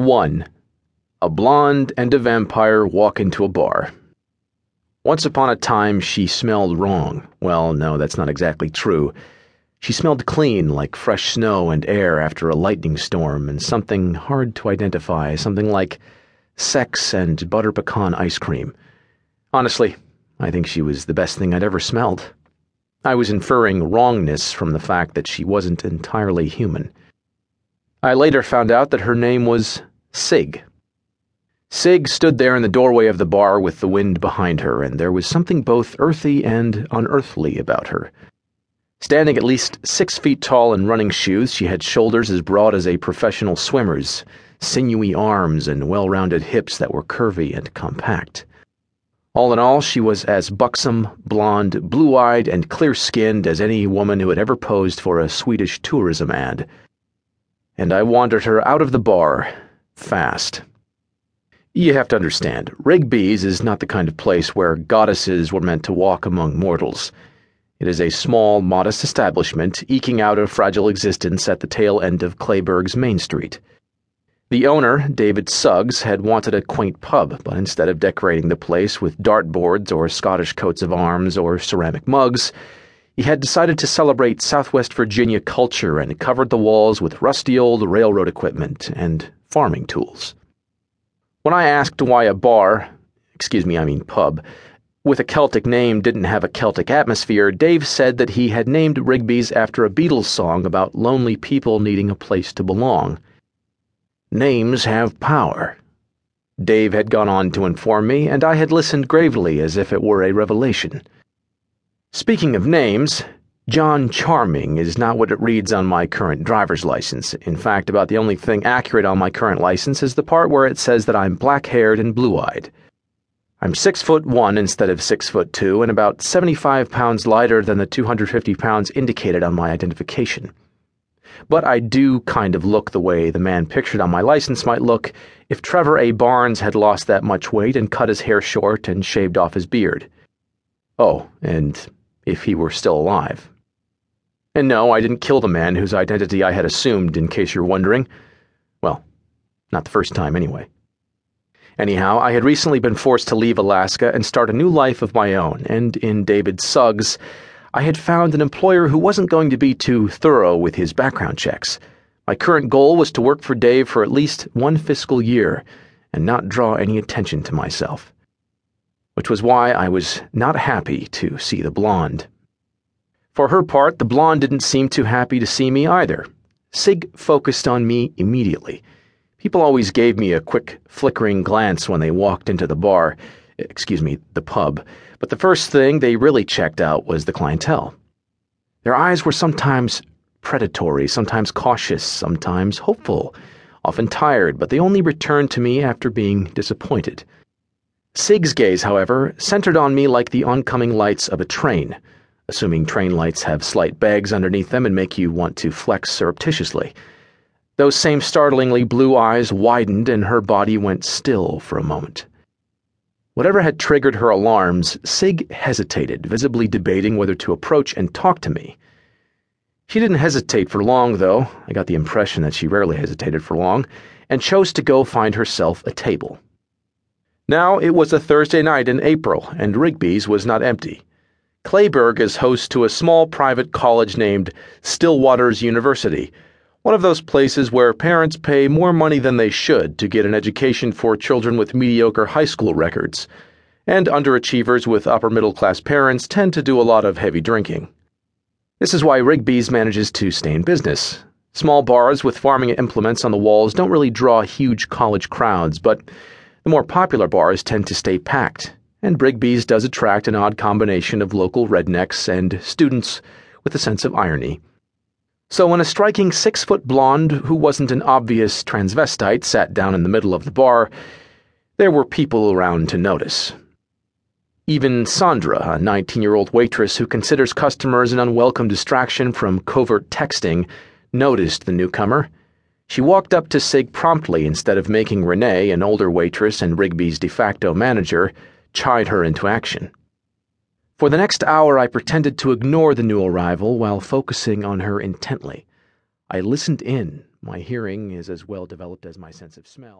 1. A blonde and a vampire walk into a bar. Once upon a time, she smelled wrong. Well, no, that's not exactly true. She smelled clean, like fresh snow and air after a lightning storm, and something hard to identify, something like sex and butter pecan ice cream. Honestly, I think she was the best thing I'd ever smelled. I was inferring wrongness from the fact that she wasn't entirely human. I later found out that her name was Sig. Sig stood there in the doorway of the bar with the wind behind her, and there was something both earthy and unearthly about her. Standing at least six feet tall in running shoes, she had shoulders as broad as a professional swimmer's, sinewy arms, and well rounded hips that were curvy and compact. All in all, she was as buxom, blonde, blue eyed, and clear skinned as any woman who had ever posed for a Swedish tourism ad. And I wandered her out of the bar fast. You have to understand, Rigby's is not the kind of place where goddesses were meant to walk among mortals. It is a small, modest establishment eking out a fragile existence at the tail end of Clayburgh's Main Street. The owner, David Suggs, had wanted a quaint pub, but instead of decorating the place with dartboards or Scottish coats of arms or ceramic mugs, he had decided to celebrate Southwest Virginia culture and covered the walls with rusty old railroad equipment and farming tools. When I asked why a bar, excuse me, I mean pub, with a Celtic name didn't have a Celtic atmosphere, Dave said that he had named Rigby's after a Beatles song about lonely people needing a place to belong. Names have power. Dave had gone on to inform me, and I had listened gravely as if it were a revelation. Speaking of names, John Charming is not what it reads on my current driver's license. In fact, about the only thing accurate on my current license is the part where it says that I'm black haired and blue eyed. I'm six foot one instead of six foot two, and about 75 pounds lighter than the 250 pounds indicated on my identification. But I do kind of look the way the man pictured on my license might look if Trevor A. Barnes had lost that much weight and cut his hair short and shaved off his beard. Oh, and if he were still alive. And no, I didn't kill the man whose identity I had assumed, in case you're wondering. Well, not the first time, anyway. Anyhow, I had recently been forced to leave Alaska and start a new life of my own, and in David Suggs, I had found an employer who wasn't going to be too thorough with his background checks. My current goal was to work for Dave for at least one fiscal year and not draw any attention to myself. Which was why I was not happy to see the blonde. For her part, the blonde didn't seem too happy to see me either. Sig focused on me immediately. People always gave me a quick, flickering glance when they walked into the bar, excuse me, the pub, but the first thing they really checked out was the clientele. Their eyes were sometimes predatory, sometimes cautious, sometimes hopeful, often tired, but they only returned to me after being disappointed. Sig's gaze, however, centered on me like the oncoming lights of a train assuming train lights have slight bags underneath them and make you want to flex surreptitiously. Those same startlingly blue eyes widened and her body went still for a moment. Whatever had triggered her alarms, Sig hesitated, visibly debating whether to approach and talk to me. She didn't hesitate for long, though. I got the impression that she rarely hesitated for long, and chose to go find herself a table. Now it was a Thursday night in April, and Rigby's was not empty. Clayburgh is host to a small private college named Stillwaters University, one of those places where parents pay more money than they should to get an education for children with mediocre high school records, and underachievers with upper middle class parents tend to do a lot of heavy drinking. This is why Rigby's manages to stay in business. Small bars with farming implements on the walls don't really draw huge college crowds, but the more popular bars tend to stay packed and Rigby's does attract an odd combination of local rednecks and students with a sense of irony. So when a striking six foot blonde who wasn't an obvious transvestite sat down in the middle of the bar, there were people around to notice. Even Sandra, a 19 year old waitress who considers customers an unwelcome distraction from covert texting, noticed the newcomer. She walked up to Sig promptly instead of making Renee, an older waitress and Rigby's de facto manager, chide her into action. For the next hour, I pretended to ignore the new arrival while focusing on her intently. I listened in, My hearing is as well developed as my sense of smell.